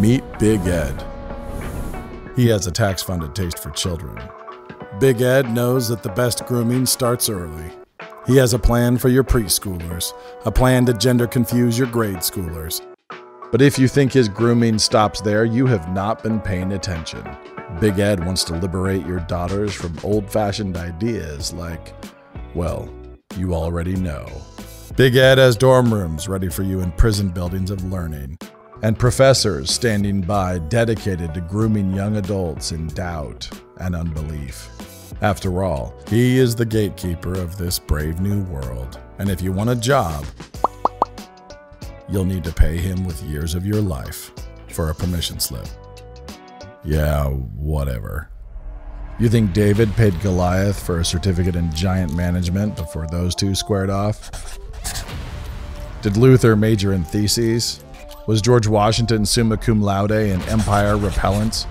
Meet Big Ed. He has a tax funded taste for children. Big Ed knows that the best grooming starts early. He has a plan for your preschoolers, a plan to gender confuse your grade schoolers. But if you think his grooming stops there, you have not been paying attention. Big Ed wants to liberate your daughters from old fashioned ideas like, well, you already know. Big Ed has dorm rooms ready for you in prison buildings of learning, and professors standing by dedicated to grooming young adults in doubt and unbelief. After all, he is the gatekeeper of this brave new world, and if you want a job, you'll need to pay him with years of your life for a permission slip. Yeah, whatever. You think David paid Goliath for a certificate in giant management before those two squared off? Did Luther major in theses? Was George Washington summa cum laude in empire repellents,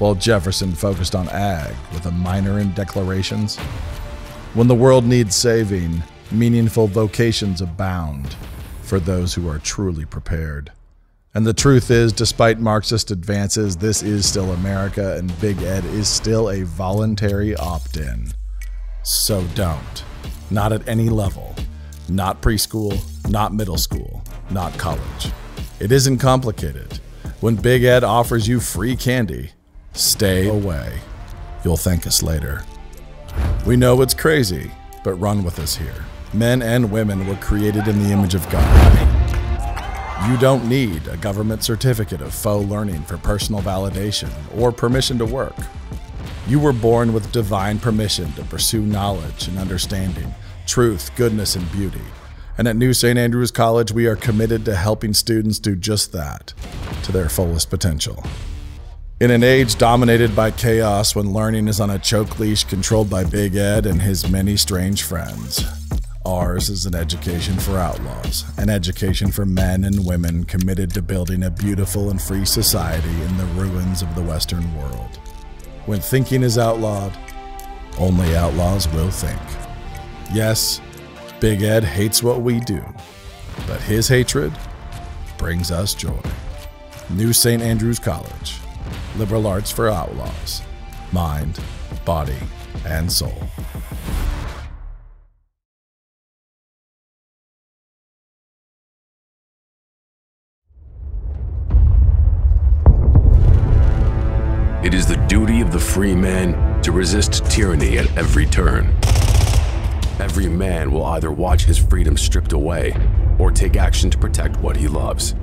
while Jefferson focused on ag with a minor in declarations? When the world needs saving, meaningful vocations abound for those who are truly prepared. And the truth is, despite Marxist advances, this is still America, and Big Ed is still a voluntary opt in. So don't. Not at any level. Not preschool, not middle school, not college. It isn't complicated. When Big Ed offers you free candy, stay away. You'll thank us later. We know it's crazy, but run with us here. Men and women were created in the image of God. You don't need a government certificate of faux learning for personal validation or permission to work. You were born with divine permission to pursue knowledge and understanding, truth, goodness, and beauty. And at New St. Andrews College, we are committed to helping students do just that to their fullest potential. In an age dominated by chaos when learning is on a choke leash controlled by Big Ed and his many strange friends, Ours is an education for outlaws, an education for men and women committed to building a beautiful and free society in the ruins of the Western world. When thinking is outlawed, only outlaws will think. Yes, Big Ed hates what we do, but his hatred brings us joy. New St. Andrews College, liberal arts for outlaws, mind, body, and soul. It is the duty of the free man to resist tyranny at every turn. Every man will either watch his freedom stripped away or take action to protect what he loves.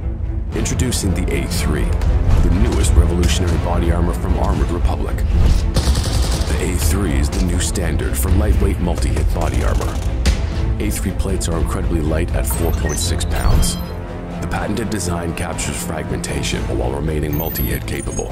Introducing the A3, the newest revolutionary body armor from Armored Republic. The A3 is the new standard for lightweight multi hit body armor. A3 plates are incredibly light at 4.6 pounds. The patented design captures fragmentation while remaining multi hit capable.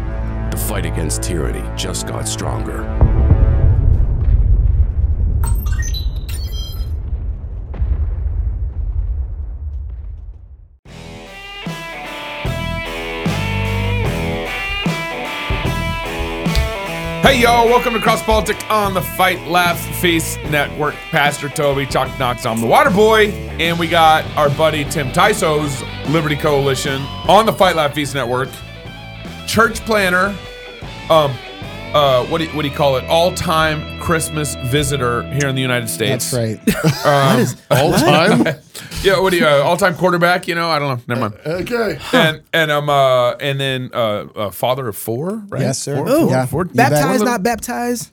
The fight against tyranny just got stronger. Hey y'all, welcome to Cross Politic on the Fight Laugh Feast Network. Pastor Toby, Chuck Knox, I'm the Water Boy, and we got our buddy Tim Tyso's Liberty Coalition on the Fight Laugh Feast Network. Church planner, um, uh, what do you, what do you call it? All time Christmas visitor here in the United States. That's right. Um, All time? yeah, what do you? Uh, all time quarterback? You know, I don't know. Never mind. Okay. And and um uh and then uh, uh father of four, right? Yes, sir. Four, Ooh. four, Yeah. four- You. Baptized, not baptized.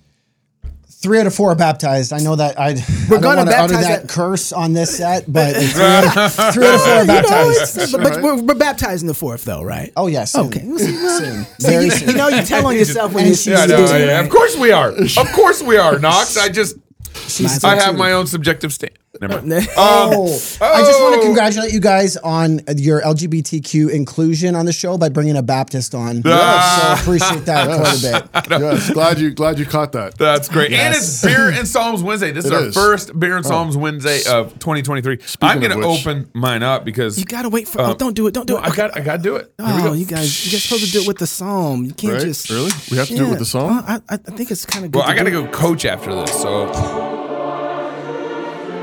Three out of four are baptized. I know that I. We're I don't want to utter that it. curse on this set, but three out of, three out of four are You know, baptized. but, but we're, we're baptizing the fourth, though, right? Oh yes. Yeah, Okay. soon. soon. Very you, soon. you know, you tell on yourself when you she's see Yeah, I She's know, doing yeah, it. Of course we are. Of course we are, Knox. I just She's I have too. my own subjective stand. Never mind. Oh, I just want to congratulate you guys on your LGBTQ inclusion on the show by bringing a Baptist on. Ah. So appreciate that quite a bit. yes, glad you glad you caught that. That's great. And it's Beer and Psalms Wednesday. This is It our is. first Beer and Psalms Wednesday of 2023. I'm going to open mine up because You gotta wait for. oh, don't do it. Don't do Um, no, it. I got I got to do it. Here we Oh, go. you guys, you guys supposed to do it with the psalm. You can't Right? just Really? We have to do it with the psalm? Well, I, I I think it's kind of good. Well, I got to go coach after this. So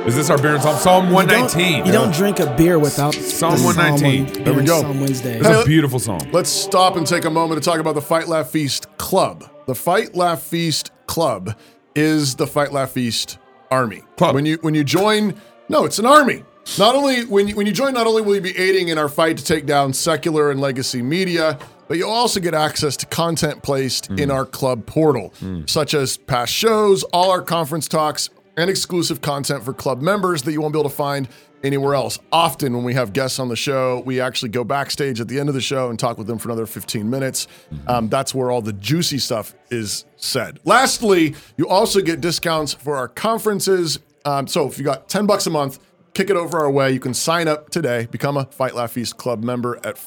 is this our Beer and Psalms? Psalm You 119. don't, you don't drink a beer without Psalm the 119. on There we go. Psalm Wednesday. It's a beautiful song. Let's stop and take a moment to talk about the Fight Laugh Feast Club. The Fight Laugh Feast Club is the Fight Laugh Feast Army. Club. When you when you join, no, it's an army. Not only when you, when you join, not only will you be aiding in our fight to take down secular and legacy media, but you'll also get access to content placed in mm. our club portal, mm. such as past shows, all our conference talks, and exclusive content for club members that you won't be able to find anywhere else. Often, when we have guests on the show, we actually go backstage at the end of the show and talk with them for another 15 minutes. Um, that's where all the juicy stuff is said. Lastly, you also get discounts for our conferences. Um, so if you got 10 bucks a month, kick it over our way. You can sign up today, become a Fight Laugh Feast Club member at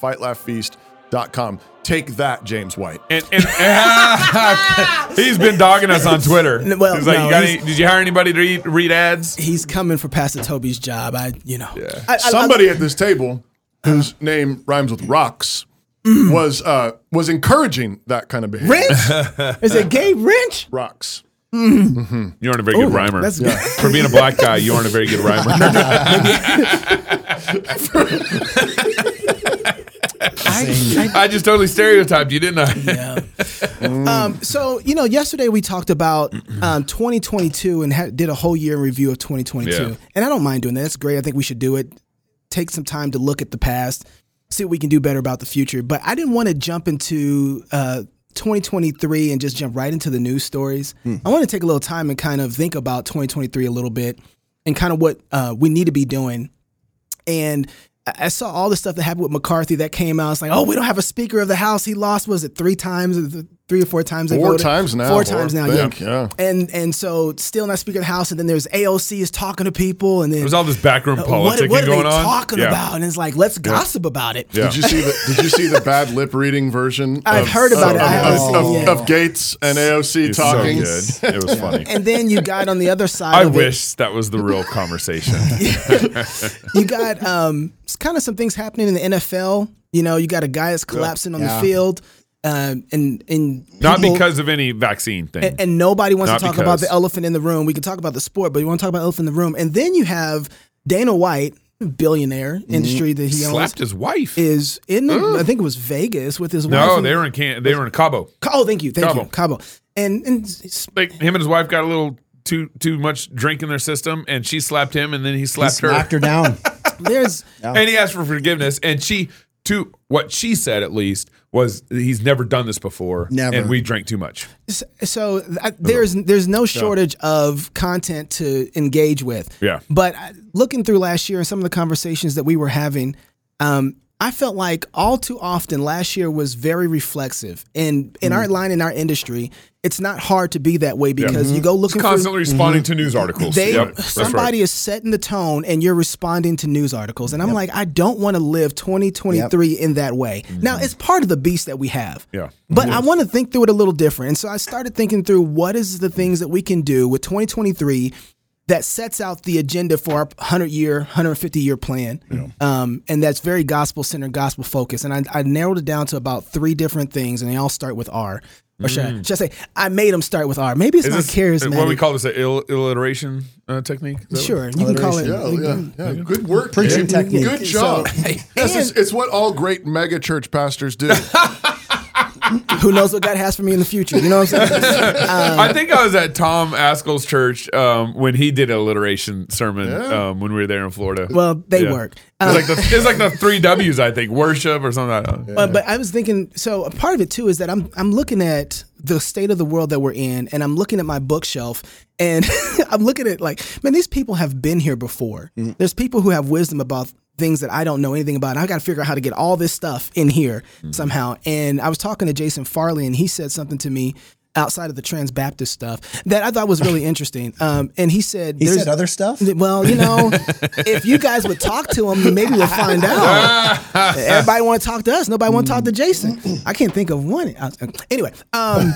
fightlaughfeast.com. Take that, James White. And, and he's been dogging us on Twitter. Well, he's like, no, you got any, did you hire anybody to read, read ads? He's coming for Pastor Toby's job. I, you know, Yeah. I- I- Somebody at this table whose uh-huh. name rhymes with rocks mm. was uh, was encouraging that kind of behavior. Rench? Is it Gabe Rench? Rocks. Mm. Mm-hmm. You aren't a very good rhymer. that's good. For being a black guy, you aren't a very good rhymer. I, I just totally stereotyped you, didn't I? yeah. um, so you know, yesterday we talked about um, 2022 and ha- did a whole year in review of 2022, Yeah. and I don't mind doing that. That's great. I think we should do it. Take some time to look at the past, see what we can do better about the future. But I didn't want to jump into uh, 2023 and just jump right into the news stories. I want to take a little time and kind of think about 2023 a little bit and kind of what uh, we need to be doing and I saw all the stuff that happened with McCarthy that came out. It's like, oh, we don't have a Speaker of the House. He lost. Was it three times, three or four times? they Four voted? times now, Four I times now. think, yeah. yeah. And and so still not Speaker of the House. And then there's AOC is talking to people, and then There's all this backroom uh, politicking what, what are going they on. talking Yeah. about? And it's like, let's gossip about it. Yeah. Did you see the Did you see the bad lip reading version? I've of- heard about of, it. Of, of- it of Gates and AOC It's so talking. good. It was funny. And then you got on the other side. I of it- wish that was the real conversation. you got um, kind of some things happening in the NFL. You know, you got a guy that's collapsing on Yeah. the field, um, and and Not because of any vaccine thing. and, and nobody wants Not to talk about the elephant in the room. We can talk about the sport, but you want to talk about elephant in the room. And then you have Dana White, billionaire industry that he owns, Slapped his wife. is in. I think it was Vegas with his wife. no, they were in Can- they were in Cabo. Oh, thank you, thank Cabo. you, Cabo. And and Like him and his wife got a little too too much drink in their system, and she slapped him, and then he slapped Smacked her down. there's and he asked for forgiveness, and she to what she said at least was he's never done this before, Never. and we drank too much. so th- there's there's no shortage of content to engage with. Yeah. But looking through last year and some of the conversations that we were having, um, I felt like all too often last year was very reflexive. And in Mm. our line in our industry, it's not hard to be that way because you go looking for Constantly responding to news articles. they Yep, somebody right. is setting the tone and you're responding to news articles and i'm like i don't want to live 2023 in that way now it's part of the beast that we have Mm-hmm. Yeah. but i want to think through it a little different and so i started thinking through what is the things that we can do with 2023 that sets out the agenda for our 100 year 150 year plan um, and that's very gospel centered gospel focused and I, I narrowed it down to about three different things and they all start with r or should, I, should I say I made them start with R? Maybe it's Mm. Is not this charismatic. what we call this? An Ill, alliteration uh, technique? Is that what- Sure, you can call it. Yeah, yeah, yeah. Good work. Preaching Gabe. technique. Good job. So- yes, it's, it's what all great mega church pastors do. Who knows what God has for me in the future? You know what I'm saying? I think I was at Tom Ascol's church um, when he did an alliteration sermon um, when we were there in Florida. well, they Yeah. work. It's like the it's like the three W's I think worship or something. Like that. But, but I was thinking, so a part of it too is that I'm I'm looking at the state of the world that we're in, and I'm looking at my bookshelf, and I'm looking at like, man, these people have been here before. There's people who have wisdom about things that I don't know anything about. And I got to figure out how to get all this stuff in here somehow. And I was talking to Jason Farley, and he said something to me outside of the trans Baptist stuff that I thought was really interesting. Um, and he said, He there's- said other stuff. well, you know, if you guys would talk to him, maybe we'll find out. Everybody want to talk to us. Nobody want to talk to Jason. I can't think of one. Uh, Anyway, um,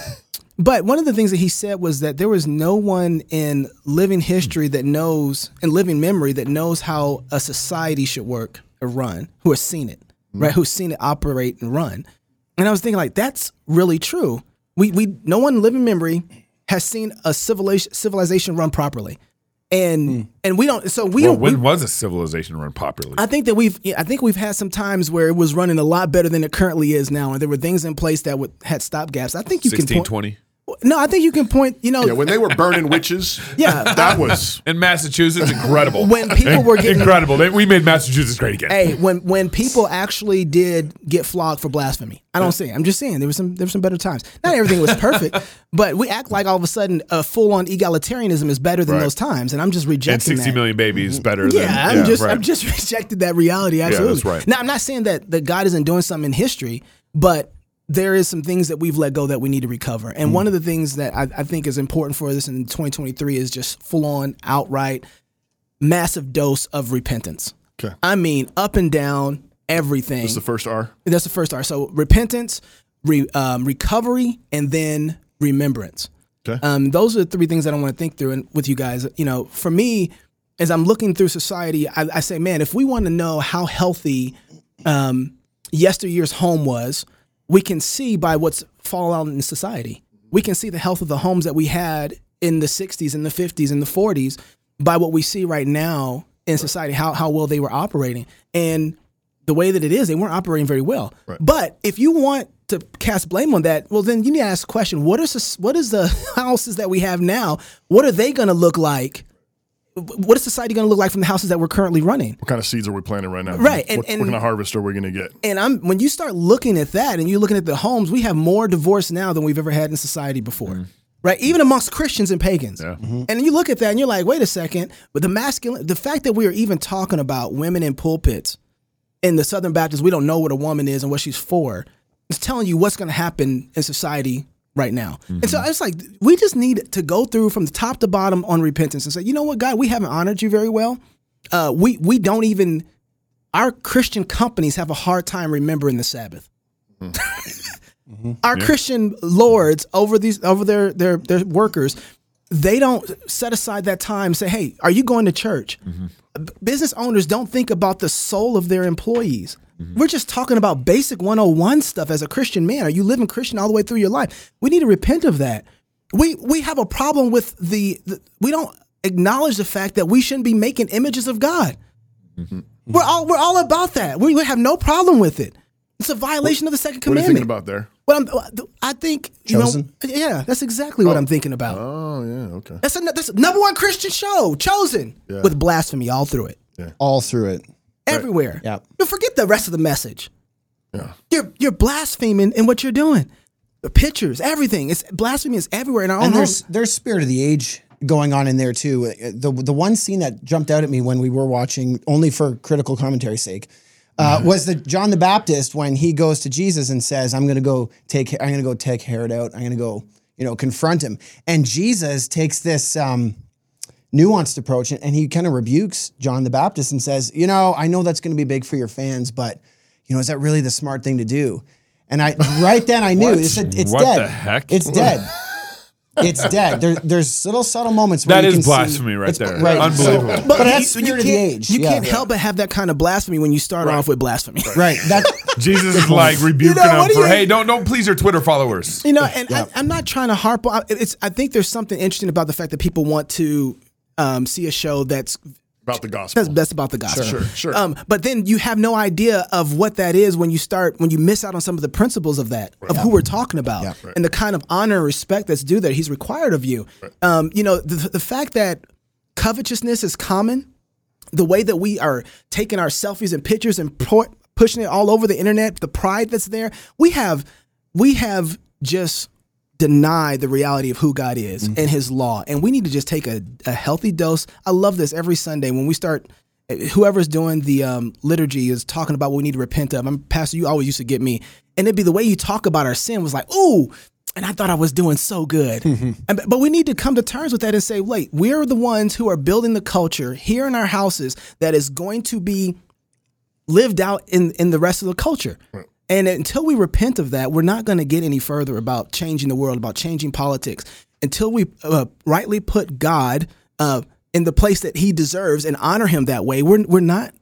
but one of the things that he said was that there was no one in living history that knows, in living memory, that knows how a society should work or run, who has seen it, mm-hmm. right? Who's seen it operate and run. And I was thinking, like, that's really true. We, we, no one in living memory has seen a civilization, civilization run properly. And hmm. and we don't. So we Well, don't. we- when was a civilization run popularly? I think that we've yeah, I think we've had some times where it was running a lot better than it currently is now, and there were things in place that would had stop gaps. I think you can point. 1620. No, I think you can point. You know, Yeah, when they were burning witches, Yeah. that was In Massachusetts, incredible. When people were getting- incredible, They- we made Massachusetts great again. hey, when when people actually did get flogged for blasphemy, I don't say. I'm just saying there was some there were some better times. Not everything was perfect, but we act like all of a sudden a full on egalitarianism is better than Right. those times, and I'm just and rejecting 60 that. million babies better than Yeah, I'm just right. I'm just rejected that reality. Absolutely. that's right. Now I'm not saying that that God isn't doing something in history, but there is some things that we've let go that we need to recover. And Mm. one of the things that I, I think is important for this in 2023 is just full on, outright, massive dose of repentance. Okay. I mean, up and down, everything. That's the first R. That's the first R. So repentance, re, um, recovery, and then remembrance. Okay. Um, those are the three things that I want to think through and with you guys. You know, for me, as I'm looking through society, I, I say, man, if we want to know how healthy um, yesteryear's home was, we can see by what's fallen out in society. We can see the health of the homes that we had in the 60s and the 50s and the 40s by what we see right now in society, how, how well they were operating. And the way that it is, they weren't operating very well. But if you want to cast blame on that, well, then you need to ask the question: What is this, what is the houses that we have now? What are they going to look like? What is society going to look like from the houses that we're currently running? What kind of seeds are we planting right now? Right, and- what, and- what kind of harvest are we going to get? And I'm when you start looking at that, and you're looking at the homes, we have more divorce now than we've ever had in society before. Mm-hmm. Right, even amongst Christians and pagans, mm-hmm. and you look at that and you're like, wait a second. But the masculine, the fact that we are even talking about women in pulpits in the Southern Baptists, we don't know what a woman is and what she's for. It's telling you what's going to happen in society right now. And so mm-hmm. it's like we just need to go through from the top to bottom on repentance and say, you know what, God, we haven't honored you very well. Uh, we we don't even our Christian companies have a hard time remembering the Sabbath. Hmm. Mm-hmm. Our Christian lords over these over their their their workers, they don't set aside that time and say, "Hey, are you going to church?" Mm-hmm. B- Business owners don't think about the soul of their employees. Mm-hmm. We're just talking about basic 101 stuff as a Christian man. Are you living Christian all the way through your life? We need to repent of that. We we have a problem with the, the we don't acknowledge the fact that we shouldn't be making images of God. Mm-hmm. We're all we're all about that. We, we have no problem with it. It's a violation of the second commandment. What are you commandment. thinking about there? Well, I'm, I think you Chosen? know, yeah, that's exactly what I'm oh. thinking about. Oh yeah, okay. That's a that's a number one Christian show, chosen with blasphemy all through it, all through it. Everywhere. Yeah. You forget the rest of the message. Yeah. You're you're blaspheming in what you're doing. The pictures, everything. It's blasphemy is everywhere in our own and home. there's there's spirit of the age going on in there too. Uh, The the one scene that jumped out at me when we were watching, only for critical commentary's sake, uh, was the John the Baptist when he goes to Jesus and says, "I'm going to go take I'm going to go take Herod out. I'm going to go you know confront him." And Jesus takes this. Um, nuanced approach and, and he kind of rebukes John the Baptist and says, "You know, I know that's going to be big for your fans, but you know, is that really the smart thing to do?" And I right then I knew it's, it's What dead. the heck? It's dead. It's dead. There, there's little subtle moments where That you is can see- blasphemy right it's- there. Right. Unbelievable. So- but that's you, you spirit of the age. You yeah. can't help but have that kind of blasphemy when you start off with blasphemy. Right. That Jesus is like rebuking You know, them for, you- hey, don't don't please your Twitter followers. You know, and I, I'm not trying to harp on. It's. I think there's something interesting about the fact that people want to um, see a show that's About the gospel. that's, that's about the gospel. Sure, sure. Um, but then you have no idea of what that is when you start when you miss out on some of the principles of that of who we're talking about and the kind of honor and respect that's due that he's required of you. Um, you know, the, the fact that covetousness is common, the way that we are taking our selfies and pictures and pu- pushing it all over the internet, the pride that's there, we have we have just denied the reality of who God is and His law, and we need to just take a, a healthy dose. I love this every Sunday when we start. Whoever's doing the um, liturgy is talking about what we need to repent of. I'm pastor. You always used to get me, and it'd be the way you talk about our sin was like, "Ooh, and I thought I was doing so good. And- but we need to come to terms with that and say, wait, we're the ones who are building the culture here in our houses that is going to be lived out in in the rest of the culture. And until we repent of that, we're not going to get any further about changing the world, about changing politics. Until we uh, rightly put God uh, in the place that He deserves and honor Him that way, we're we're not.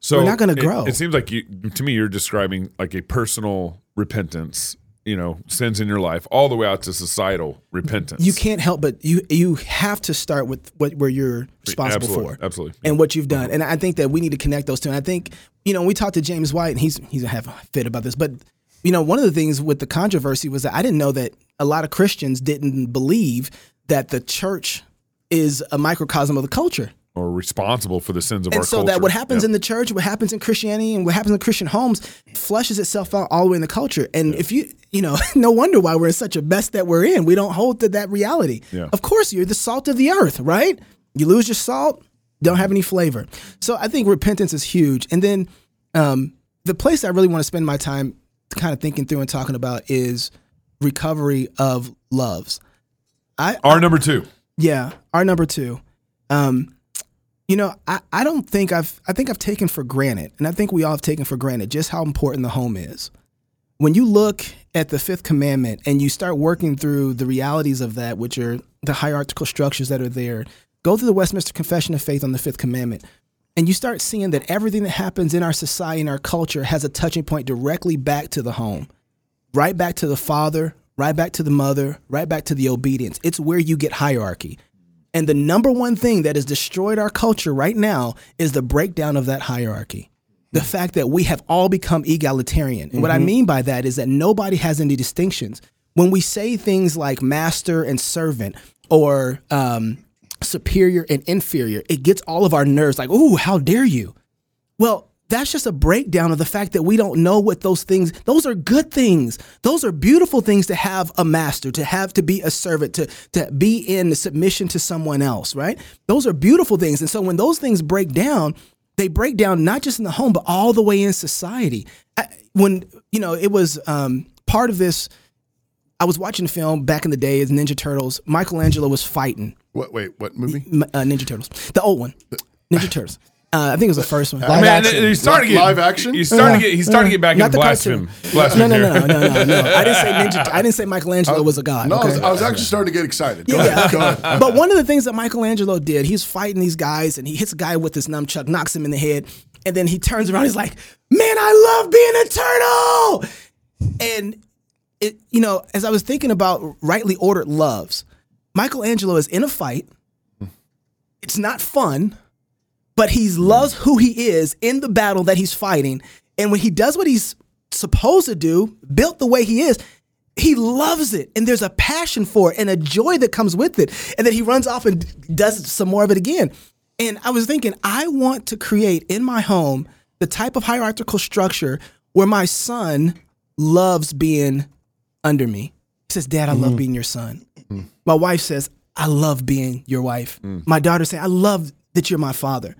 So We're not gonna it- grow. It, seems like you, to me, you're describing like a personal repentance. You know, sins in your life, all the way out to societal repentance. You can't help but you you have to start with what where you're responsible Absolutely, for, absolutely. and what you've done. And I think that we need to connect those two. And I think you know we talked to James White, and he's he's gonna have a fit about this, but. You know, one of the things with the controversy was that I didn't know that a lot of Christians didn't believe that the church is a microcosm of the culture. Or responsible for the sins of And our so culture. that what happens Yeah. in the church, what happens in Christianity, and what happens in Christian homes flushes itself out all the way in the culture. And if you, you know, no wonder why we're in such a mess that we're in. We don't hold to that reality. Yeah. Of course, you're the salt of the earth, right? You lose your salt, don't have any flavor. So I think repentance is huge. And then um, the place I really want to spend my time kind of thinking through and talking about is recovery of loves. I, our number two. yeah, our number two. Um, you know, I, I don't think I've I think I've taken for granted, and I think we all have taken for granted just how important the home is. When you look at the fifth commandment and you start working through the realities of that, which are the hierarchical structures that are there, go through the Westminster Confession of Faith on the fifth commandment, and you start seeing that everything that happens in our society and our culture has a touching point directly back to the home right back to the father, right back to the mother, right back to the obedience. It's where you get hierarchy. And the number one thing that has destroyed our culture right now is the breakdown of that hierarchy. The fact that we have all become egalitarian. And what I mean by that is that nobody has any distinctions. When we say things like master and servant or um, superior and inferior, it gets all of our nerves like, ooh, how dare you? Well, that's just a breakdown of the fact that we don't know what those things those are good things. Those are beautiful things to have a master to have to be a servant to to be in submission to someone else right? Those are beautiful things. And so when those things break down they break down not just in the home but all the way in society. I, when you know it was um, part of this i was watching a film back in the day as ninja turtles. Michelangelo was fighting. What? Wait, what movie? Uh, ninja turtles. The old one. Ninja turtles uh, i think it was the first one Live Man, action. he's starting to get Live action? He's starting to get. He's starting to get back Not into the blasphemy. cartoon. Blasphemy No, no, no, no, no, no. I didn't say Ninja. I didn't say Michelangelo was a god. No, I, was. I was actually starting to get excited. Go Yeah. ahead. Go ahead. but one of the things that Michelangelo did, he's fighting these guys and he hits a guy with his nunchuck, knocks him in the head, and then he turns around. He's like, "Man, I love being a turtle." And it, you know, as I was thinking about rightly ordered loves, Michelangelo is in a fight. It's not fun, but he loves who he is in the battle that he's fighting. And when he does what he's supposed to do, built the way he is, he loves it. And there's a passion for it and a joy that comes with it. And then he runs off and does some more of it again. And I was thinking, I want to create in my home the type of hierarchical structure where my son loves being under me. He says, Dad, I love mm-hmm. being your son. Mm-hmm. My wife says, I love being your wife. Mm. My daughter says, I love that you're my father.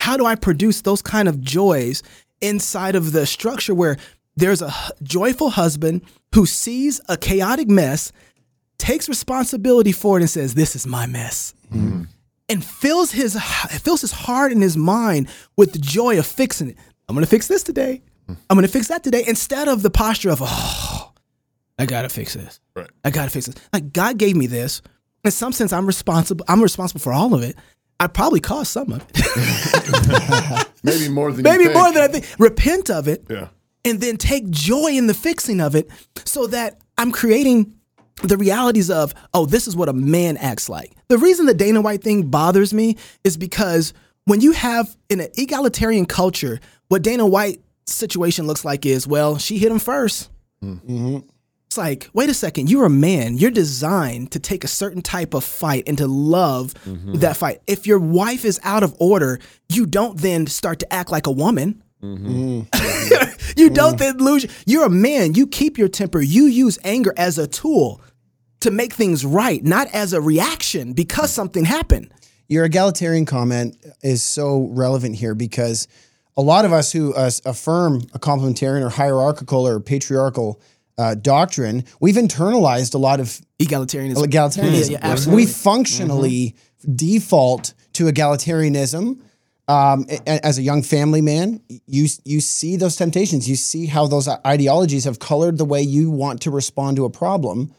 How do I produce those kind of joys inside of the structure where there's a joyful husband who sees a chaotic mess, takes responsibility for it, and says, This is my mess. And fills his fills his heart and his mind with the joy of fixing it. I'm gonna fix this today. I'm gonna fix that today. Instead of the posture of, oh, I gotta fix this. Right. I gotta fix this. Like God gave me this. In some sense, I'm responsible. I'm responsible for all of it. I probably caused some of it. Maybe more than Maybe you think. more than I think. Repent of it Yeah. and then take joy in the fixing of it so that I'm creating the realities of, oh, this is what a man acts like. The reason the Dana White thing bothers me is because when you have in an egalitarian culture, what Dana White's situation looks like is, well, she hit him 1st It's like, wait a second, you're a man. You're designed to take a certain type of fight and to love that fight. If your wife is out of order, you don't then start to act like a woman. you don't then lose. You're a man. You keep your temper. You use anger as a tool to make things right, not as a reaction because something happened. Your egalitarian comment is so relevant here because a lot of us who uh, affirm a complementarian or hierarchical or patriarchal uh, doctrine, we've internalized a lot of Egalitarianism. egalitarianism. Yeah, yeah, absolutely. We functionally default to egalitarianism. Um, a- a- as a young family man, you you see those temptations. You see how those ideologies have colored the way you want to respond to a problem,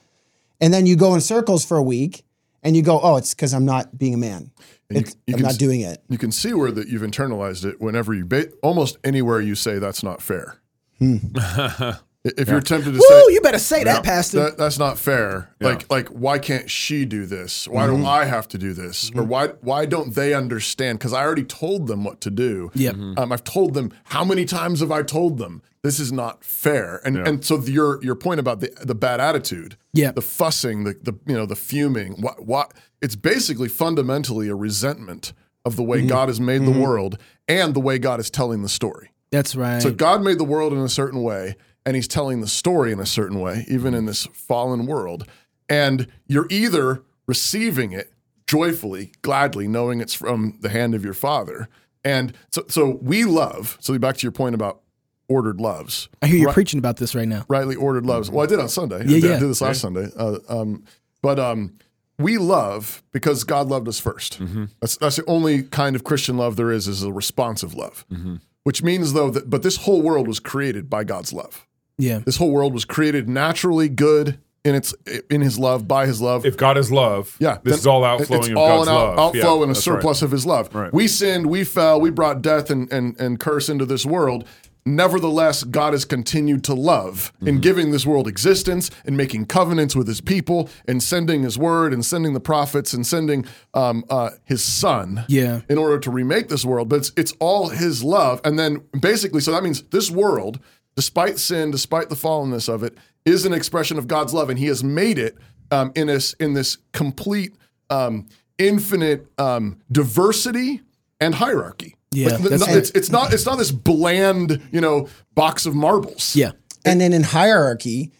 and then you go in circles for a week, and you go, "Oh, it's because I'm not being a man. And you- you I'm can not doing it." You can see where that you've internalized it whenever you ba- almost anywhere you say that's not fair. I- if you're tempted to Woo, say you better say that, Pastor. that, that's not fair, like like why can't she do this? Why Mm-hmm. don't I have to do this? Or why why don't they understand? Because I already told them what to do. Yep. Um, I've told them how many times have I told them this is not fair? And and so your your point about the the bad attitude, Yeah. the fussing, the the you know the fuming, what what it's basically fundamentally a resentment of the way Mm-hmm. God has made the world and the way God is telling the story. That's right. So God made the world in a certain way, and He's telling the story in a certain way, even in this fallen world. And you're either receiving it joyfully, gladly, knowing it's from the hand of your Father. And so, so we love. So back to your point about ordered loves, I hear you Right. preaching about this right now. rightly ordered loves. Well, I did on Sunday. I Yeah, did, I yeah. did this last Sunday. Uh, um, but um, we love because God loved us 1st That's that's the only kind of Christian love there is is a responsive love, which means though that but this whole world was created by God's love. Yeah. This whole world was created naturally good in its in His love by His love. If God is love, Yeah, this is all outflowing it's of all God's an out, love. outflow Yeah, and a that's right. surplus of His love. Right. We sinned, we fell, we brought death and, and and curse into this world. Nevertheless, God has continued to love Mm-hmm. in giving this world existence and making covenants with His people and sending His word and sending the prophets and sending um, uh, His Son Yeah. in order to remake this world. But it's, it's all His love. And then basically, so that means this world, despite sin, despite the fallenness of it, is an expression of God's love. And He has made it um, in, this, in this complete, um, infinite um, diversity and hierarchy. Yeah, Like, that's it's, it's not it's not this bland you know box of marbles. Yeah. And then in hierarchy,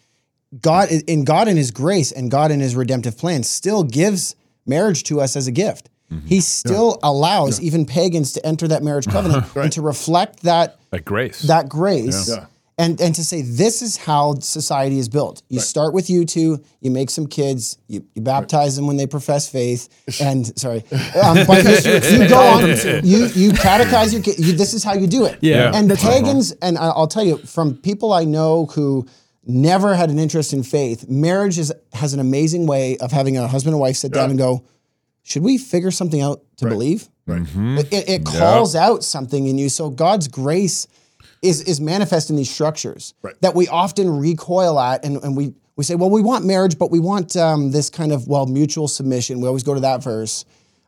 God in God in His grace and God in His redemptive plan still gives marriage to us as a gift. He still allows even pagans to enter that marriage covenant and to reflect that Like grace. that grace. Yeah. And, and to say this is how society is built. You start with you two, you make some kids, you, you baptize them when they profess faith, and sorry, um, but you, you go on, you you catechize your kids. You, this is how you do it. Yeah. And That's pagans, and I- I'll tell you from people I know who never had an interest in faith, marriage is has an amazing way of having a husband and wife sit down and go, should we figure something out to believe? Right. It, it, it calls out something in you. So God's grace is is manifest in these structures Right. that we often recoil at, and, and we we say, well, we want marriage, but we want um, this kind of well mutual submission. We always go to that verse.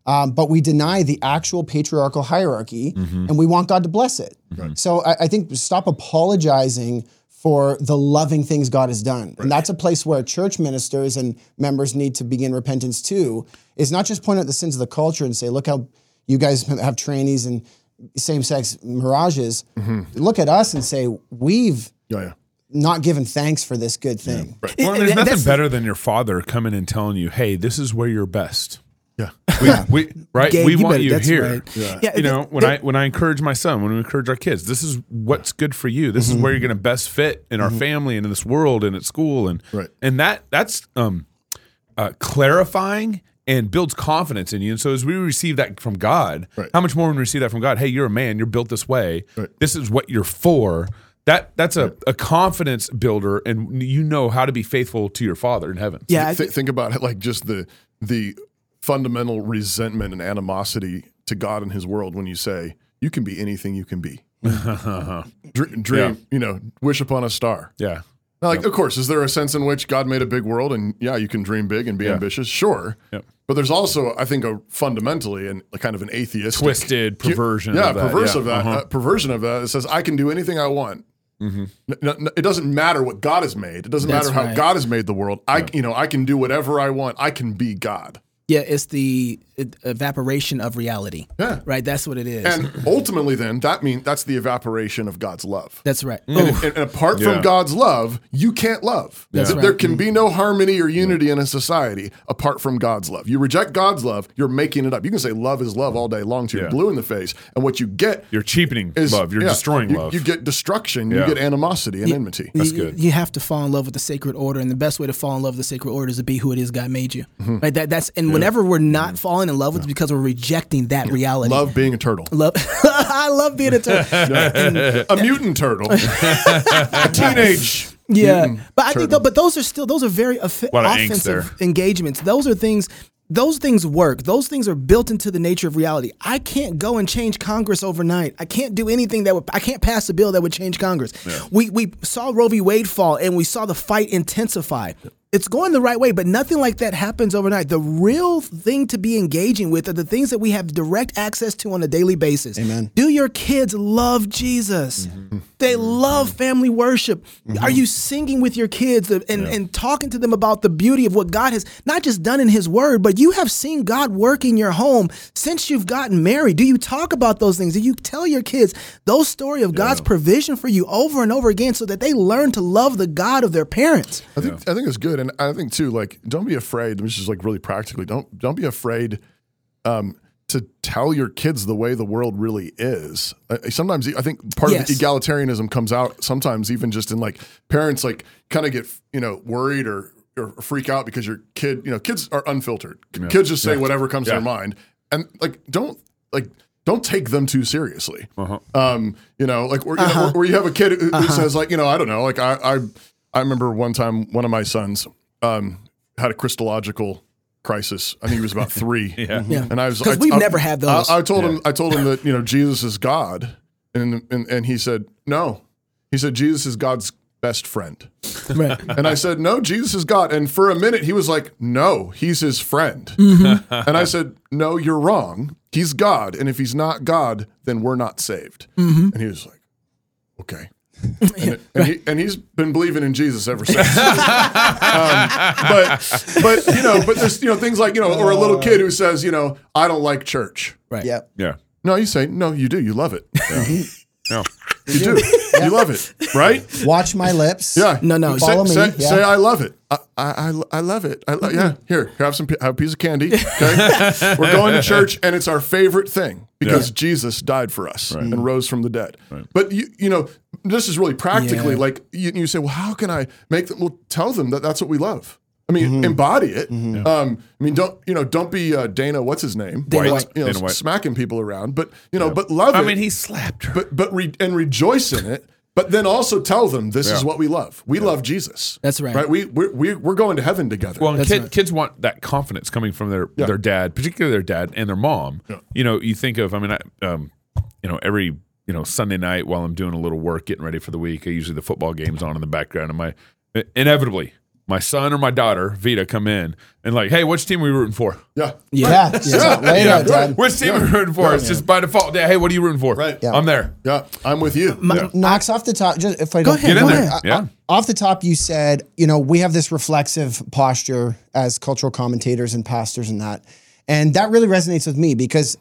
Um, but we deny the actual patriarchal hierarchy and we want God to bless it. So I, I think stop apologizing for the loving things God has done. And that's a place where church ministers and members need to begin repentance too, is not just point out the sins of the culture and say, look how you guys have trannies and same sex mirages. Look at us and say, we've Yeah, yeah. not given thanks for this good thing. Well, there's nothing that's- better than your father coming and telling you, "Hey, this is where you're best." Yeah. We, we right. Gabe, we you want better- you that's here. right. Yeah. Yeah, You know, when th- I when I encourage my son, when we encourage our kids, this is what's good for you. This is where you're going to best fit in our family and in this world and at school and Right. and that that's um uh, clarifying and builds confidence in you. And so as we receive that from God, Right. how much more when we receive that from God? Hey, you're a man. You're built this way. Right. This is what you're for. That that's a, a confidence builder, and you know how to be faithful to your Father in heaven. Yeah. I Th- think about it like just the the fundamental resentment and animosity to God and His world when you say you can be anything you can be. Dr- dream, you know, wish upon a star. Yeah. Now, like, of course, is there a sense in which God made a big world and yeah, you can dream big and be ambitious? Sure. Yep. But there's also, I think, a fundamentally and kind of an atheist Twisted perversion yeah, of that, perverse yeah. of that, Uh-huh. uh, perversion of that. It says I can do anything I want. N- n- it doesn't matter what God has made. It doesn't That's matter how right. God has made the world. I, you know, I can do whatever I want. I can be God. Yeah, it's the evaporation of reality. Yeah. Right. That's what it is. And ultimately, then that means that's the evaporation of God's love. that's right. And, and- and apart Yeah. from God's love, you can't love. That's There- right. There can be no harmony or unity in a society apart from God's love. You reject God's love, you're making it up. You can say love is love all day long to your Yeah. blue in the face, and what you get You're cheapening is love. You're yeah, destroying you, love. You get destruction. Yeah. You get animosity and enmity. That's you, good. You have to fall in love with the sacred order, and the best way to fall in love with the sacred order is to be who it is God made you. Mm-hmm. Right. That that's and whenever we're not falling in love with, it, because we're rejecting that reality. Love being a turtle, Love. I love being a turtle. a mutant turtle, a teenage. Yeah, mutant but I think, though, but those are still those are very offi- of offensive engagements. Those are things. Those things work. Those things are built into the nature of reality. I can't go and change Congress overnight. I can't do anything that would. I can't pass a bill that would change Congress. We we saw Roe v. Wade fall, and we saw the fight intensify. It's going the right way, but nothing like that happens overnight. The real thing to be engaging with are the things that we have direct access to on a daily basis. Amen. Do your kids love Jesus? Mm-hmm. They love family worship. Are you singing with your kids and, and talking to them about the beauty of what God has not just done in His Word, but you have seen God work in your home since you've gotten married? Do you talk about those things? Do you tell your kids those story of God's provision for you over and over again so that they learn to love the God of their parents? I think I think it's good, and I think too. Like, don't be afraid. This is like really practically. Don't don't be afraid um, to tell your kids the way the world really is. Uh, sometimes I think part of the egalitarianism comes out. Sometimes even just in like parents like kind of get you know worried or or freak out because your kid you know kids are unfiltered. Kids just say whatever comes to their mind, and like don't like. Don't take them too seriously. Uh-huh. Um, you know, like where, you know, where, where you have a kid who, who says, like, you know, I don't know, like I, I, I remember one time one of my sons um, had a Christological crisis. I think he was about three. Yeah. Yeah. And I was 'Cause I- we've I- never had those. I, I told him I told him that you know Jesus is God, and and and he said no. He said Jesus is God's best friend. Right. And I said, No, Jesus is God. And for a minute, he was like, No, he's his friend. Mm-hmm. and I said, No, you're wrong. He's God. And if he's not God, then we're not saved. Mm-hmm. And he was like, Okay. And, and, he, and he's been believing in Jesus ever since. um, but, but, you know, but there's, you know, things like, you know, or a little kid who says, you know, I don't like church. Right. Yep. Yeah. No, you say, No, you do. You love it. No. You do. You love it. Right? Watch my lips. Yeah. No, no, Say, follow me, Say, yeah. say I love it. I, I, I, I love it. I lo- yeah. Here, have some. Have a piece of candy. Okay. We're going to church, and it's our favorite thing because Yeah. Jesus died for us and rose from the dead. But you, you know, this is really practically Yeah. like you, you say, well, how can I make them? Well, tell them that that's what we love. I mean, Mm-hmm. embody it. Um, I mean, don't you know? Don't be uh, Dana. What's his name? Dana White. You know, Dana White. smacking people around. But you know, but love I it mean, he slapped her. but but re- and rejoice in it. But then also tell them this is what we love. We love Jesus. That's right. Right. We we're, we're we're going to heaven together. Well, kid, right. kids want that confidence coming from their their dad, particularly their dad and their mom. You know, you think of, I mean, I, um, you know, every you know Sunday night while I'm doing a little work, getting ready for the week, I usually the football game's on in the background, and my inevitably my son or my daughter Vita come in and like, hey, which team are we rooting for? yeah. Yeah. yeah. Lay it Yeah. out, Which team are we rooting for? It's just by default. Yeah, hey, what are you rooting for? Right. Yeah. I'm there. Yeah. I'm with you. Yeah. Knox off the top. Just if I Go don't ahead, Get in go there. ahead. Yeah. off the top, you said, you know, we have this reflexive posture as cultural commentators and pastors and that. And that really resonates with me because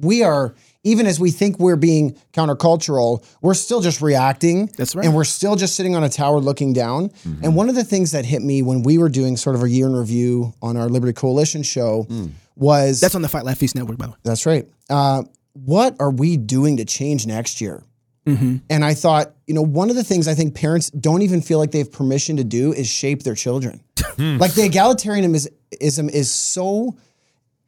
we are, even as we think we're being countercultural, we're still just reacting. That's right. And we're still just sitting on a tower looking down. Mm-hmm. And one of the things that hit me when we were doing sort of a year in review on our Liberty Coalition show mm. was That's on the Fight Laugh Feast Network, by the way. that's right. Uh, what are we doing to change next year? Mm-hmm. And I thought, you know, one of the things I think parents don't even feel like they have permission to do is shape their children. Hmm. like the egalitarianism is so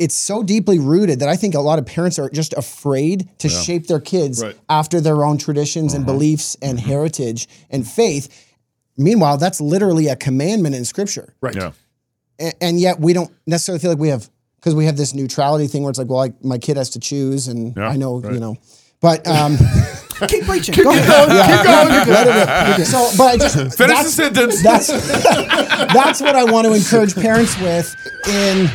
it's so deeply rooted that I think a lot of parents are just afraid to shape their kids Right. after their own traditions and beliefs and heritage and faith. Meanwhile, that's literally a commandment in scripture Right. Yeah. and, and yet we don't necessarily feel like we have because we have this neutrality thing where it's like, well, I, my kid has to choose, and Yeah, I know, you know, but um, Keep preaching. Go ahead. keep going, let it rip. So, but I just Finish the sentence. that's that's what I want to encourage parents with in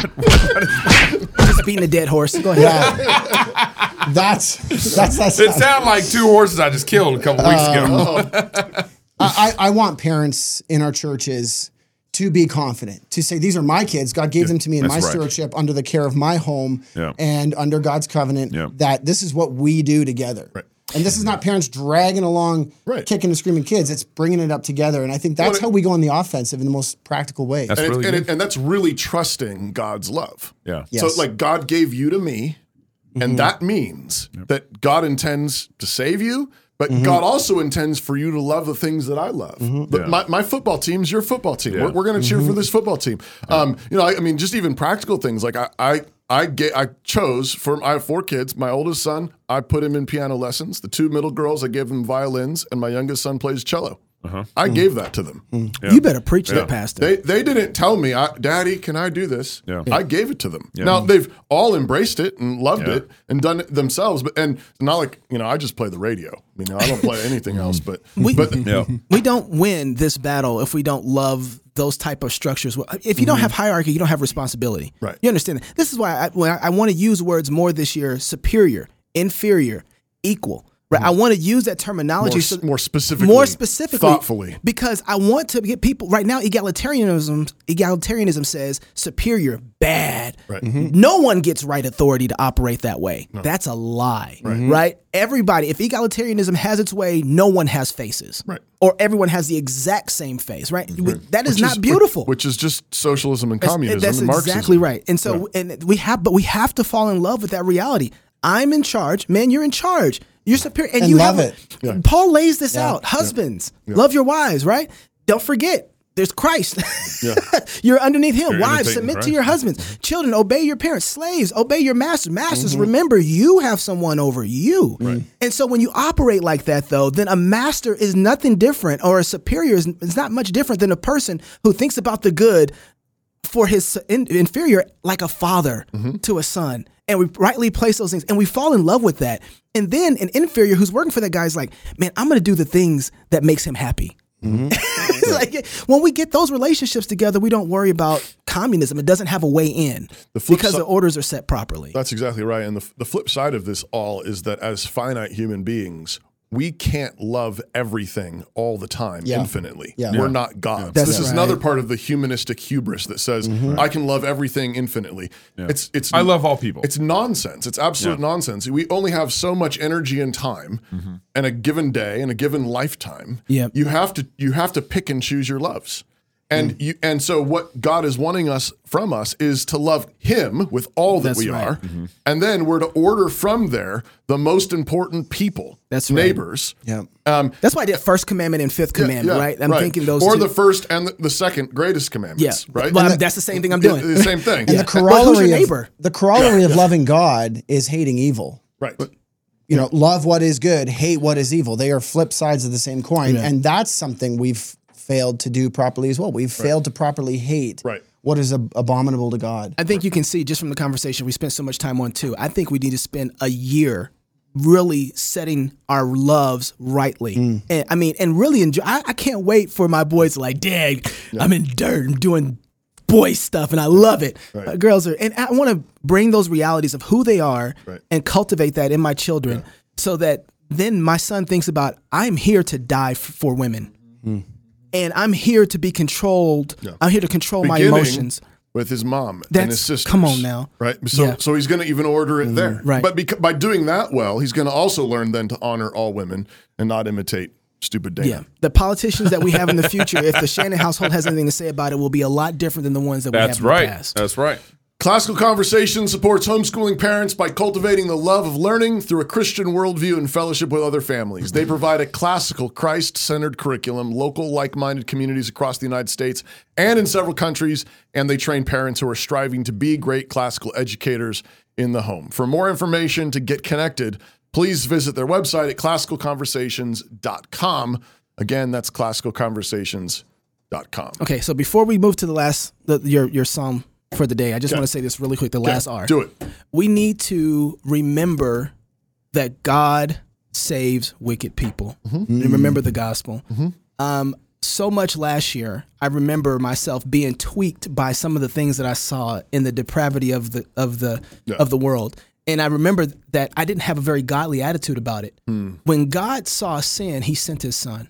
Just beating a dead horse. Go ahead. yeah. That's that's that's. It sounded like two horses I just killed a couple weeks ago. Oh. I, I I want parents in our churches to be confident, to say, these are my kids. God gave them to me in my right. stewardship under the care of my home Yeah. and under God's covenant. Yeah. That this is what we do together. Right. And this is not parents dragging along, Right. kicking and screaming kids. It's bringing it up together. And I think that's Well, it- how we go on the offensive in the most practical way. That's and, really it, and, it, and that's really trusting God's love. Yeah. Yes. So like God gave you to me, Mm-hmm. and that means that God intends to save you, but Mm-hmm. God also intends for you to love the things that I love. But Yeah. my, my football team's your football team. Yeah. We're, we're going to cheer Mm-hmm. for this football team. Um, you know, I, I mean, just even practical things like I. I I get, I chose for I have four kids. My oldest son, I put him in piano lessons. The two middle girls, I gave them violins, and my youngest son plays cello. Uh-huh. I mm. gave that to them. Mm. You better preach that, Pastor. They they didn't tell me, I, Daddy, can I do this? Yeah. I gave it to them. Now they've all embraced it and loved Yeah. it and done it themselves. But and not like you know, I just play the radio. You know, I don't play anything mm. else. But We- but Yeah. we don't win this battle if we don't love those type of structures. If you don't mm-hmm. have hierarchy, you don't have responsibility. Right. You understand that? This is why I, I, I want to use words more this year: superior, inferior, equal. Right. I mm. want to use that terminology More so- more specifically, more specifically, thoughtfully. because I want to get people right now. Egalitarianism, egalitarianism says superior, bad. Right. Mm-hmm. Mm-hmm. No one gets right authority to operate that way. That's a lie. Mm-hmm. Right. Everybody, if egalitarianism has its way, no one has faces. Right. Or everyone has the exact same face. Right. We- That is which not beautiful. Which is just socialism and That's- communism That's and Marxism. exactly right. And so, and we have, but we have to fall in love with that reality. I'm in charge, man. You're in charge. You're superior, and, And you love have a- it. Paul lays this out. Husbands, love your wives. Right? Don't forget. There's Christ. You're underneath him. You're Wives, imitating submit to your husbands. Children, obey your parents. Slaves, obey your masters. Masters, mm-hmm. remember you have someone over you. And so when you operate like that, though, then a master is nothing different, or a superior is, is not much different than a person who thinks about the good for his in, inferior like a father mm-hmm. to a son. And we rightly place those things and we fall in love with that. And then an inferior who's working for that guy is like, man, I'm going to do the things that makes him happy. Mm-hmm. It's like when we get those relationships together, we don't worry about communism. It doesn't have a way in The because si- the orders are set properly. That's exactly right. And the, the flip side of this all is that as finite human beings, we can't love everything all the time Yeah. infinitely. Yeah. We're not gods. That's this is right. another part of the humanistic hubris that says mm-hmm. I can love everything infinitely. It's it's I love all people. It's nonsense. It's absolute nonsense. We only have so much energy and time mm-hmm. and a given day and a given lifetime. Yep. You have to you have to pick and choose your loves. And you and so what God is wanting us from us is to love him with all that That's we right. are. And then we're to order from there the most important people. That's right. neighbors. Yeah. Um That's why I did first commandment and fifth commandment, yeah, right? I'm thinking those or two. the first and the, the second greatest yeah, commandments, right? Well, And I'm- that's the same thing I'm the, doing. the same thing. And the But who's your corollary of, the corollary of loving God is hating evil. right. You know, love what is good, hate what is evil. They are flip sides of the same coin, and that's something we've failed to do properly as well. We've failed to properly hate Right. what is ab- abominable to God. I think you can see just from the conversation we spent so much time on too. I think we need to spend a year really setting our loves rightly. Mm. And I mean, and really enjoy. I, I can't wait for my boys to like, Dad, I'm in dirt. I'm doing boy stuff, and I love it. Uh, girls are, and I want to bring those realities of who they are Right. and cultivate that in my children, so that then my son thinks about I'm here to die f- for women. And I'm here to be controlled. I'm here to control my emotions. with his mom and his sisters. come on now. right? So Yeah. so he's going to even order it there, mm-hmm. Right. But beca- by doing that well, he's going to also learn then to honor all women and not imitate stupid Dana. Yeah, the politicians that we have in the future, if the Shannon household has anything to say about it, will be a lot different than the ones that we That's have in right. the past. That's right. Classical Conversation supports homeschooling parents by cultivating the love of learning through a Christian worldview and fellowship with other families. They provide a classical, Christ centered curriculum, local, like minded communities across the United States and in several countries, and they train parents who are striving to be great classical educators in the home. For more information to get connected, please visit their website at classicalconversations.com. Again, that's classicalconversations.com. Okay, so before we move to the last, the, your your psalm for the day, I just want to say this really quick. The last R. Do it. We need to remember that God saves wicked people. Mm-hmm. And remember the gospel. Um, so much last year, I remember myself being tweaked by some of the things that I saw in the depravity of the of the Yeah. of the world. And I remember that I didn't have a very godly attitude about it. Hmm. When God saw sin, He sent His Son.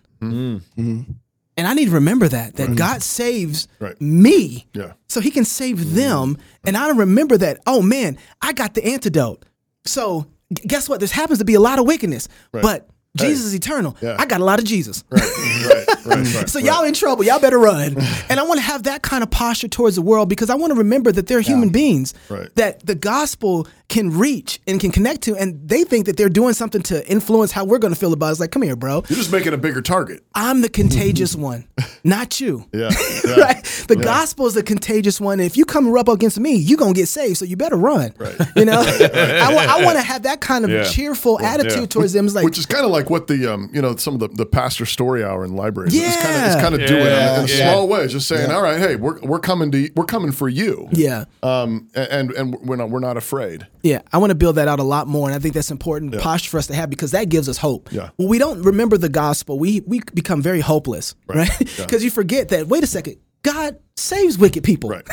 And I need to remember that that God saves Right. me, Yeah. so He can save mm-hmm. them, and I remember that. Oh man, I got the antidote. So g- guess what? This happens to be a lot of wickedness, but Jesus is eternal. Yeah. I got a lot of Jesus. Right, right, right, right. So y'all in trouble. Y'all better run. and I want to have that kind of posture towards the world because I want to remember that they're human beings that the gospel can reach and can connect to, and they think that they're doing something to influence how we're going to feel about it. It's like, come here, bro. You're just making a bigger target. I'm the contagious one, not you. Yeah. right? The gospel is the contagious one. And if you come up against me, you're going to get saved. So you better run. Right. You know, I want to have that kind of cheerful attitude towards them. It's like, Which is kind of like what the um, you know, some of the, the pastor story hour in libraries is kind of Yeah. kind of doing Yeah. in a Yeah. small way, just saying, all right, hey, we're, we're coming to we're coming for you. yeah. Um, and and we're not we're not afraid. Yeah, I want to build that out a lot more, and I think that's important posture for us to have because that gives us hope. Yeah. When we don't remember the gospel, we we become very hopeless, right? Because you forget that. Wait a second, God saves wicked people. Right.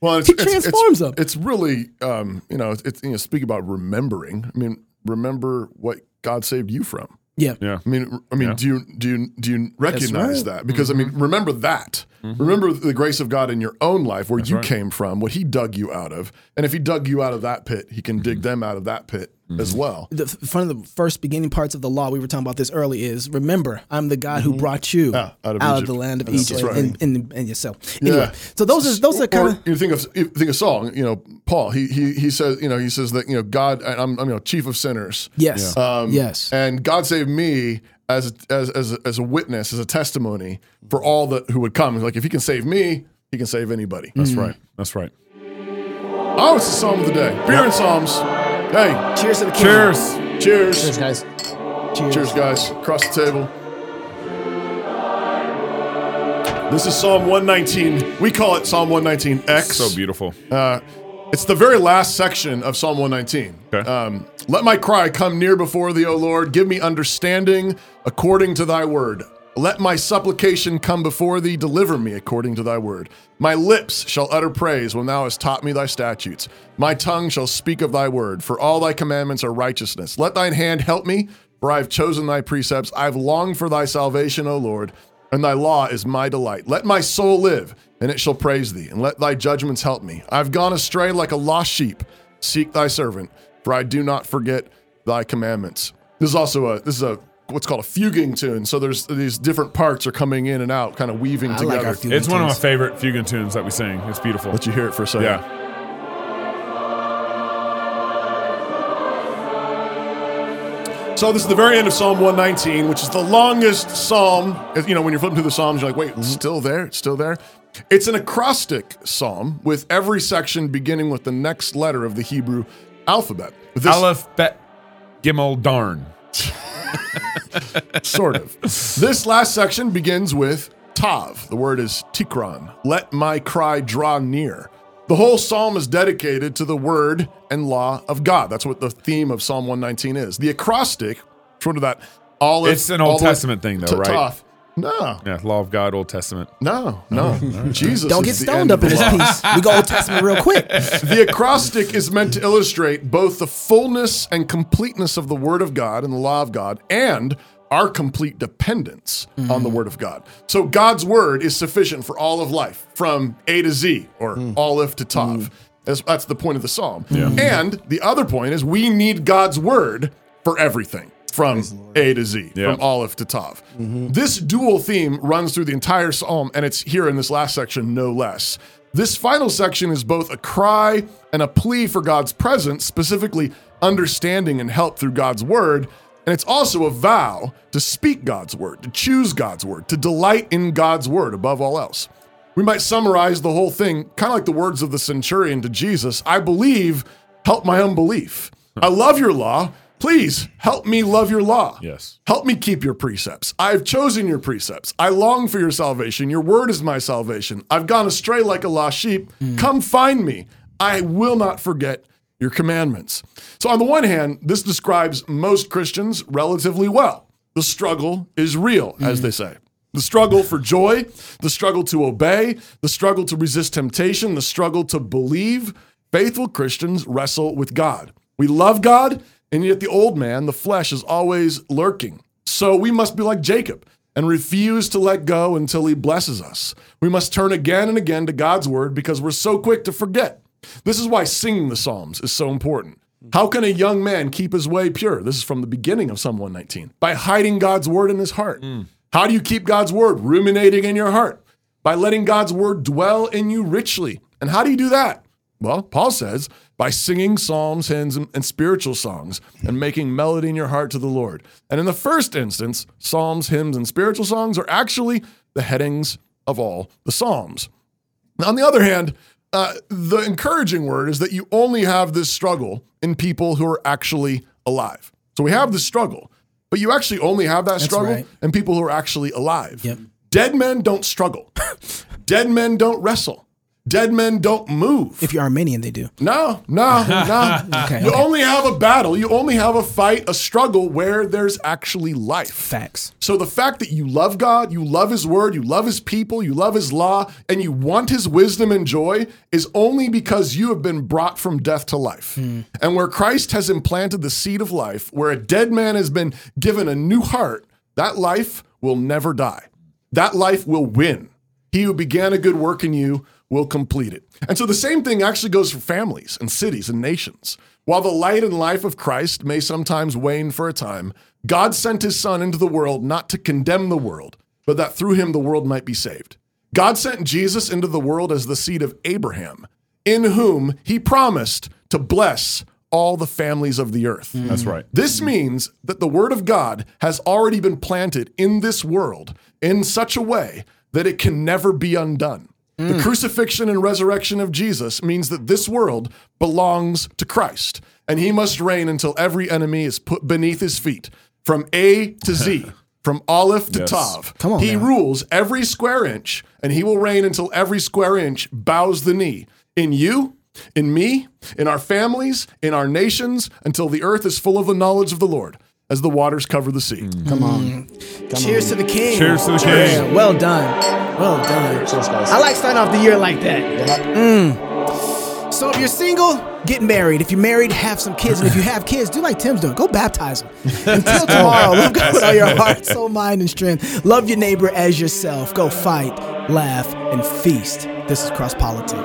Well, it's, He it's, it's- transforms them. It's really, um, you know, it's, you know, speak about remembering. I mean, remember what God saved you from. Yeah. Yeah. I mean, I mean, do you do you do you recognize right. that? Because I mean, mm-hmm. remember that. Mm-hmm. Remember the grace of God in your own life, where you came from, what He dug you out of, and if He dug you out of that pit, He can dig mm-hmm. them out of that pit as mm-hmm. well. The f- one of the first beginning parts of the law we were talking about this early is remember I'm the God who mm-hmm. brought you Yeah, out out of of, the land of That's Egypt right. and, and, and yourself. Anyway, so those are those are kind of you think of you think of song. You know, Paul. He he he says. You know, he says that you know God. I'm, I'm you know chief of sinners. yes, Um, yes. And God saved me as as as a, as a witness, as a testimony for all that who would come. Like if He can save me, He can save anybody. That's mm. right. That's right. Oh, it's the psalm of the day. Beer and psalms. Hey, Cheers to the king. Cheers. cheers. Cheers, guys. Cheers. Cheers, guys. Across the table. This is Psalm 119. We call it Psalm 119X. So beautiful. Uh, it's the very last section of Psalm 119. Okay. Um, Let my cry come near before thee, O Lord. Give me understanding according to thy word. Let my supplication come before thee. Deliver me according to thy word. My lips shall utter praise when thou hast taught me thy statutes. My tongue shall speak of thy word, for all thy commandments are righteousness. Let thine hand help me, for I have chosen thy precepts. I have longed for thy salvation, O Lord, and thy law is my delight. Let my soul live, and it shall praise thee, and let thy judgments help me. I've gone astray like a lost sheep. Seek thy servant, for I do not forget thy commandments. This is also a this is a what's called a fuguing tune. So there's these different parts are coming in and out, kind of weaving I together. like our fugue It's one of my favorite fugue tunes that we sing. It's beautiful. Let you hear it for a second. Yeah. So this is the very end of Psalm 119, which is the longest psalm. You know, when you're flipping through the psalms, you're like, wait, it's mm-hmm. still there? It's still there? It's an acrostic psalm with every section beginning with the next letter of the Hebrew alphabet. This, Aleph, Bet, Gimel, Darn. Sort of. This last section begins with Tav. The word is Tikron. Let my cry draw near. The whole psalm is dedicated to the word and law of God. That's what the theme of Psalm 119 is. The acrostic, sort of that olive. It's an Old all way Testament thing, though, right? Tav. No, Yeah, Law of God, Old Testament. no, no. Jesus. Don't get stoned up in this piece. We go Old Testament real quick. The acrostic is meant to illustrate both the fullness and completeness of the Word of God and the law of God and our complete dependence on the mm. Word of God. So God's Word is sufficient for all of life from A to Z or mm. Aleph to Tav. Mm. That's, that's the point of the psalm. And the other point is we need God's Word for everything from A to Z, Yeah. from Aleph to Tav. This dual theme runs through the entire psalm, and it's here in this last section, no less. This final section is both a cry and a plea for God's presence, specifically understanding and help through God's word. And it's also a vow to speak God's word, to choose God's word, to delight in God's word above all else. We might summarize the whole thing kind of like the words of the centurion to Jesus I believe, help my unbelief. I love your law. Please help me love your law. Yes. Help me keep your precepts. I've chosen your precepts. I long for your salvation. Your word is my salvation. I've gone astray like a lost sheep. Come find me. I will not forget your commandments. So, on the one hand, this describes most Christians relatively well. The struggle is real, as they say. The struggle for joy, the struggle to obey, the struggle to resist temptation, the struggle to believe. Faithful Christians wrestle with God. We love God, and yet the old man, the flesh, is always lurking. So we must be like Jacob and refuse to let go until He blesses us. We must turn again and again to God's Word because we're so quick to forget. This is why singing the Psalms is so important. How can a young man keep his way pure? This is from the beginning of Psalm 119 by hiding God's Word in his heart. Mm. How do you keep God's Word ruminating in your heart? By letting God's Word dwell in you richly. And how do you do that? Well, Paul says, by singing psalms, hymns, and, spiritual songs and making melody in your heart to the Lord. And in the first instance, psalms, hymns, and spiritual songs are actually the headings of all the psalms. Now, on the other hand, uh, the encouraging word is that you only have this struggle in people who are actually alive. So we have the struggle, but you actually only have that struggle right. in people who are actually alive. Yep. Dead men don't struggle. Dead men don't wrestle. Dead men don't move. If you're Arminian, they do. No, no, no. Okay, you okay. only have a battle. You only have a fight, a struggle where there's actually life. Facts. So the fact that you love God, you love His Word, you love His people, you love His law, and you want His wisdom and joy is only because you have been brought from death to life. Hmm. And where Christ has implanted the seed of life, where a dead man has been given a new heart, that life will never die. That life will win. He who began a good work in you will complete it. And so the same thing actually goes for families and cities and nations. While the light and life of Christ may sometimes wane for a time, God sent his Son into the world not to condemn the world, but that through him the world might be saved. God sent Jesus into the world as the seed of Abraham, in whom he promised to bless all the families of the earth. Hmm. That's right. This means that the word of God has already been planted in this world in such a way that it can never be undone. The mm. crucifixion and resurrection of Jesus means that this world belongs to Christ, and he must reign until every enemy is put beneath his feet, from A to Z, from Aleph to Yes. Tav. Come on he now. rules every square inch, and he will reign until every square inch bows the knee in you, in me, in our families, in our nations, until the earth is full of the knowledge of the Lord, as the waters cover the sea. Mm. Come on. Mm. Cheers to the king. Cheers to the Yeah, king. well done. Well done. Cheers, guys. I like starting off the year like that. Yeah. Mm. So if you're single, get married. If you're married, have some kids. And if you have kids, do like Tim's doing. Go baptize them. Until tomorrow, love God with all your heart, soul, mind, and strength. Love your neighbor as yourself. Go fight, laugh, and feast. This is Cross Politic.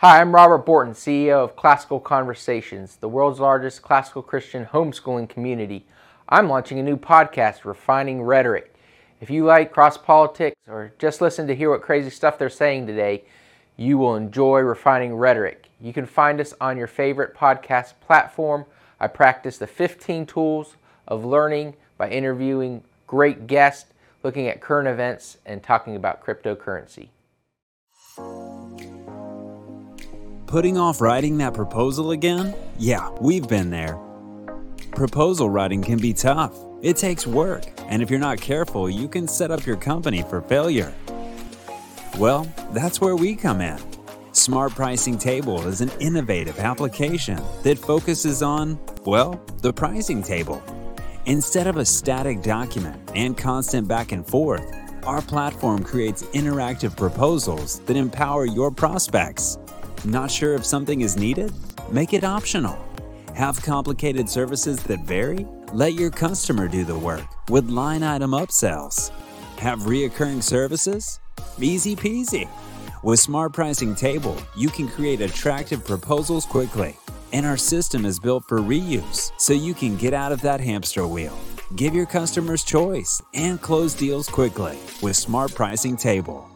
Hi, I'm Robert Bortins, CEO of Classical Conversations, the world's largest classical Christian homeschooling community. I'm launching a new podcast, Refining Rhetoric. If you like cross politics or just listen to hear what crazy stuff they're saying today, you will enjoy Refining Rhetoric. You can find us on your favorite podcast platform. I practice the 15 tools of learning by interviewing great guests, looking at current events, and talking about cryptocurrency. Putting off writing that proposal again? Yeah, we've been there. Proposal writing can be tough. It takes work, and if you're not careful, you can set up your company for failure. Well, that's where we come in. Smart Pricing Table is an innovative application that focuses on, well, the pricing table. Instead of a static document and constant back and forth, our platform creates interactive proposals that empower your prospects. Not sure if something is needed? Make it optional. Have complicated services that vary? Let your customer do the work with line item upsells. Have reoccurring services? Easy peasy. With Smart Pricing Table, you can create attractive proposals quickly. And our system is built for reuse, so you can get out of that hamster wheel. Give your customers choice and close deals quickly with Smart Pricing Table.